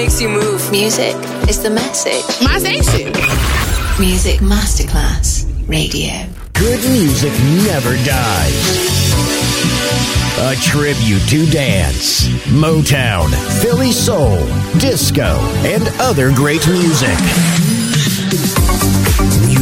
makes you move. Music is the message. My station. Music Masterclass Radio. Good music never dies. A tribute to dance, Motown, Philly soul, disco, and other great music.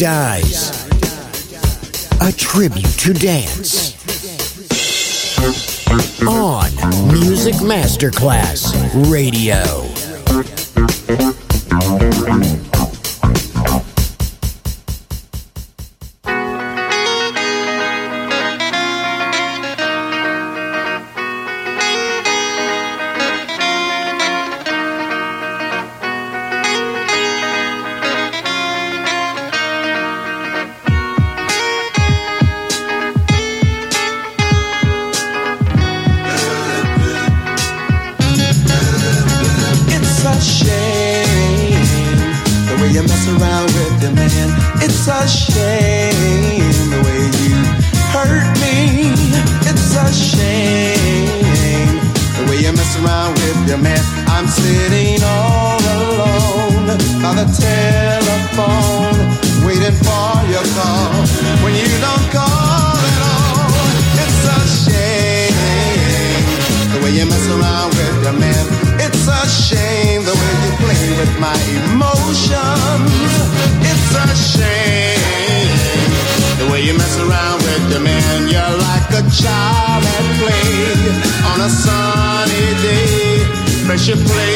Dies. A tribute to dance. On Music Masterclass Radio. you play.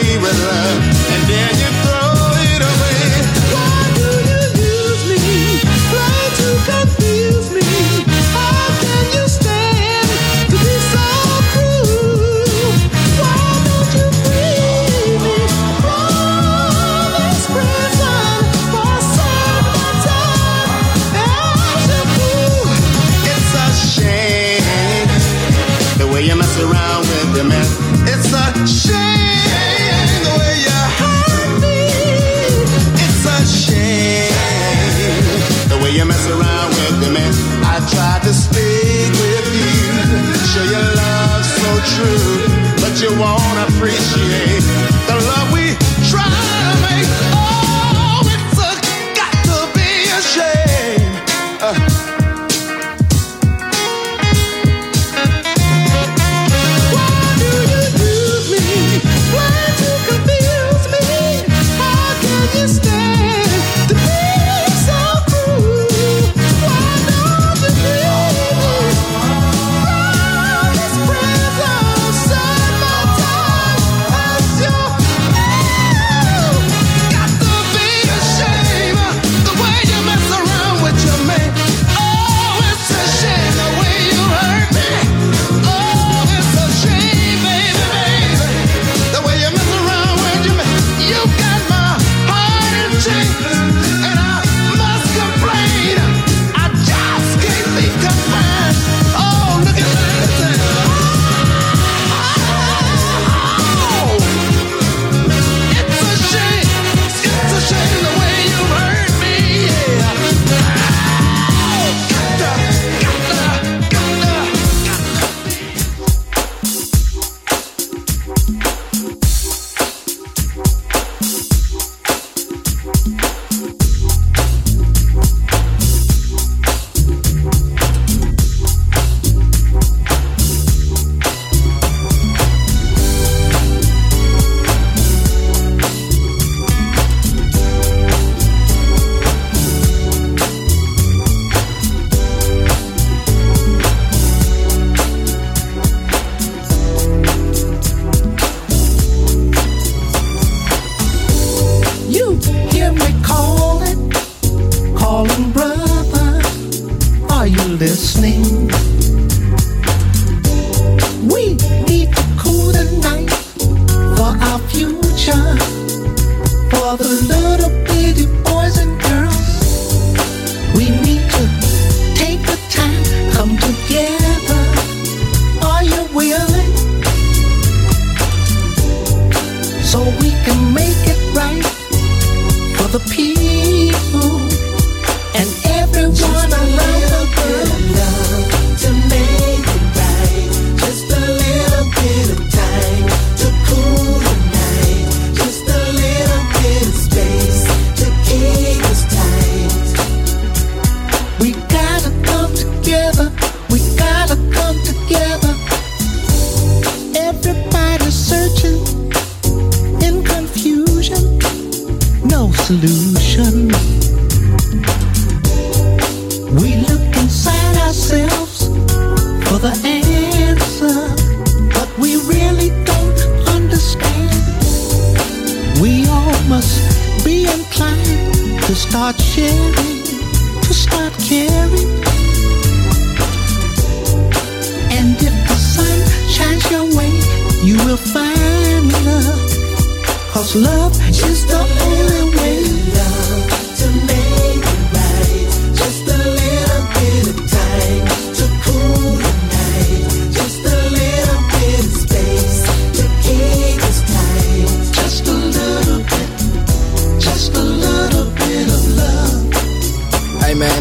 solution. We look inside ourselves for the answer, but we really don't understand. We all must be inclined to start sharing, to start caring. And if the sun shines your way, you will find love Cause love is the only way. Love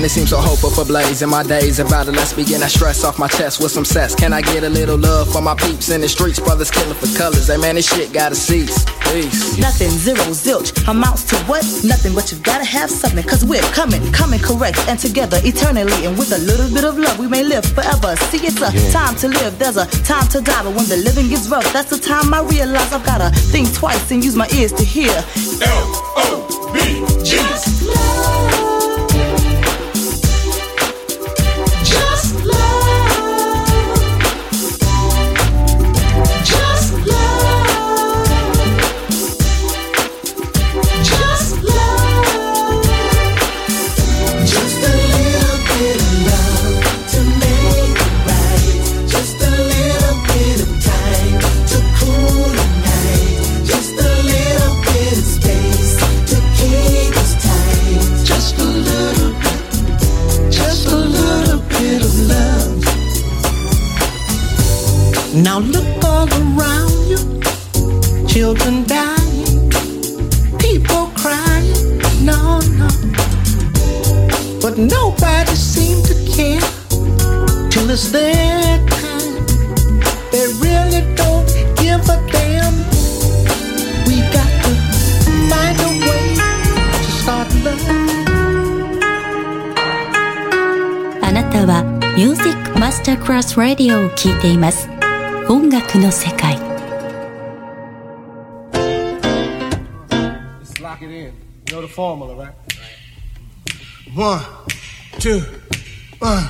it seems so hopeful for blaze in my days about it. Let's begin that stress off my chest with some cess. Can I get a little love for my peeps in the streets? Brothers killing for colors. Hey man, this shit gotta cease. Peace. Nothing, zero, zilch amounts to what? Nothing, but you gotta have something. Cause we're coming, coming correct and together eternally. And with a little bit of love, we may live forever. See, it's a time to live, there's a time to die. But when the living gets rough, that's the time I realize I've gotta think twice and use my ears to hear. L-O-V-E. あなたはミュージック・マスタークラス・ラジオ」を聴いています。Formula, right? One, two, one,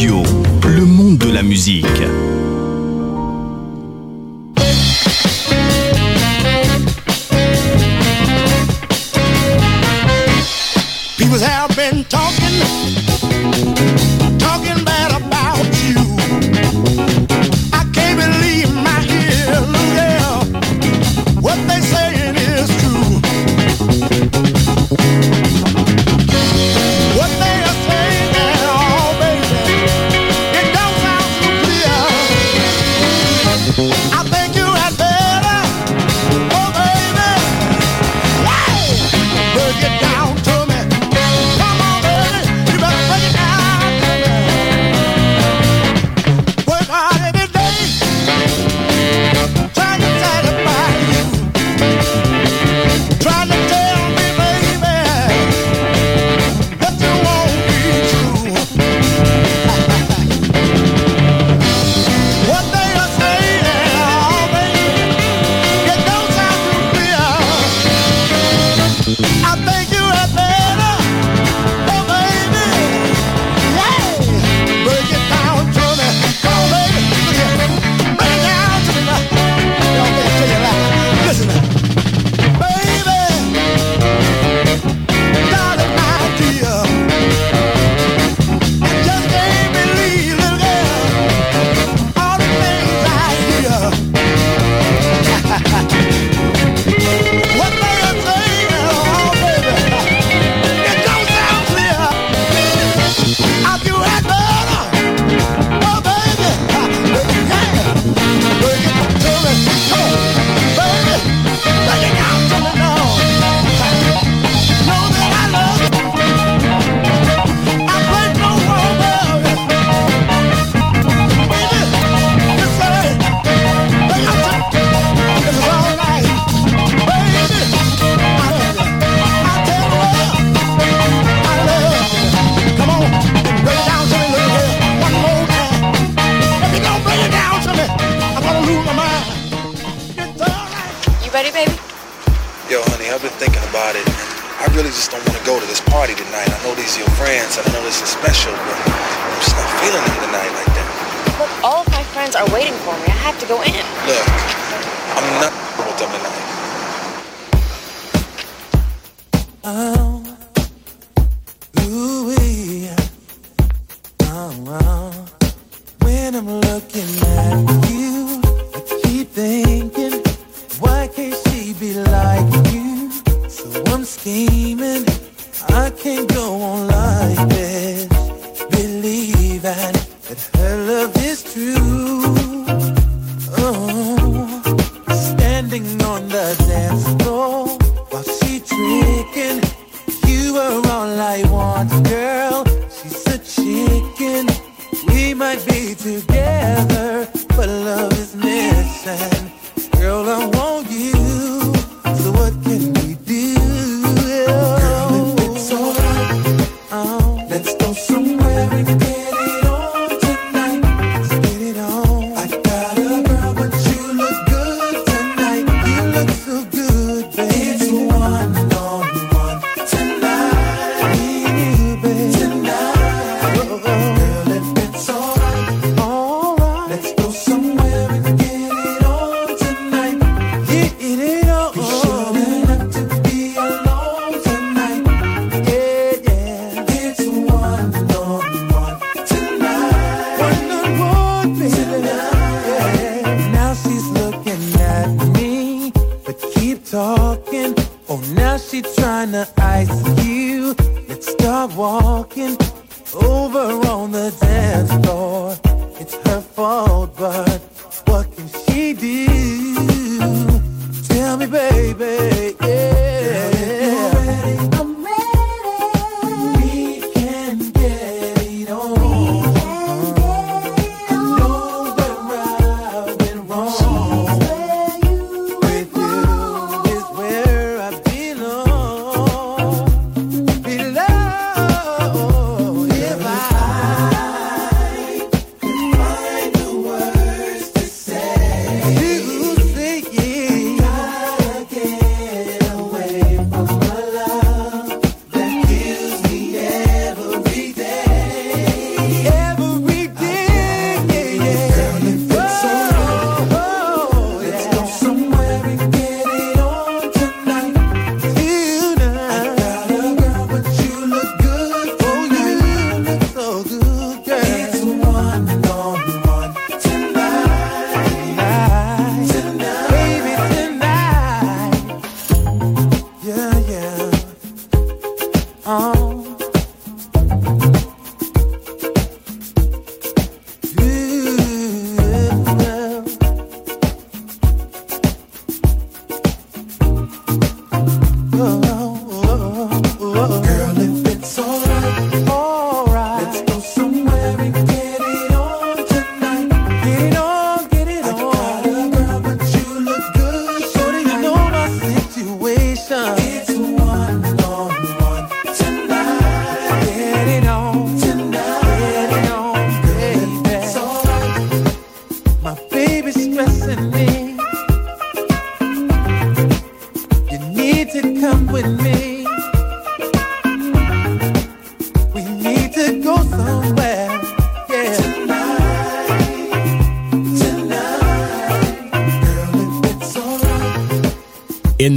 Radio,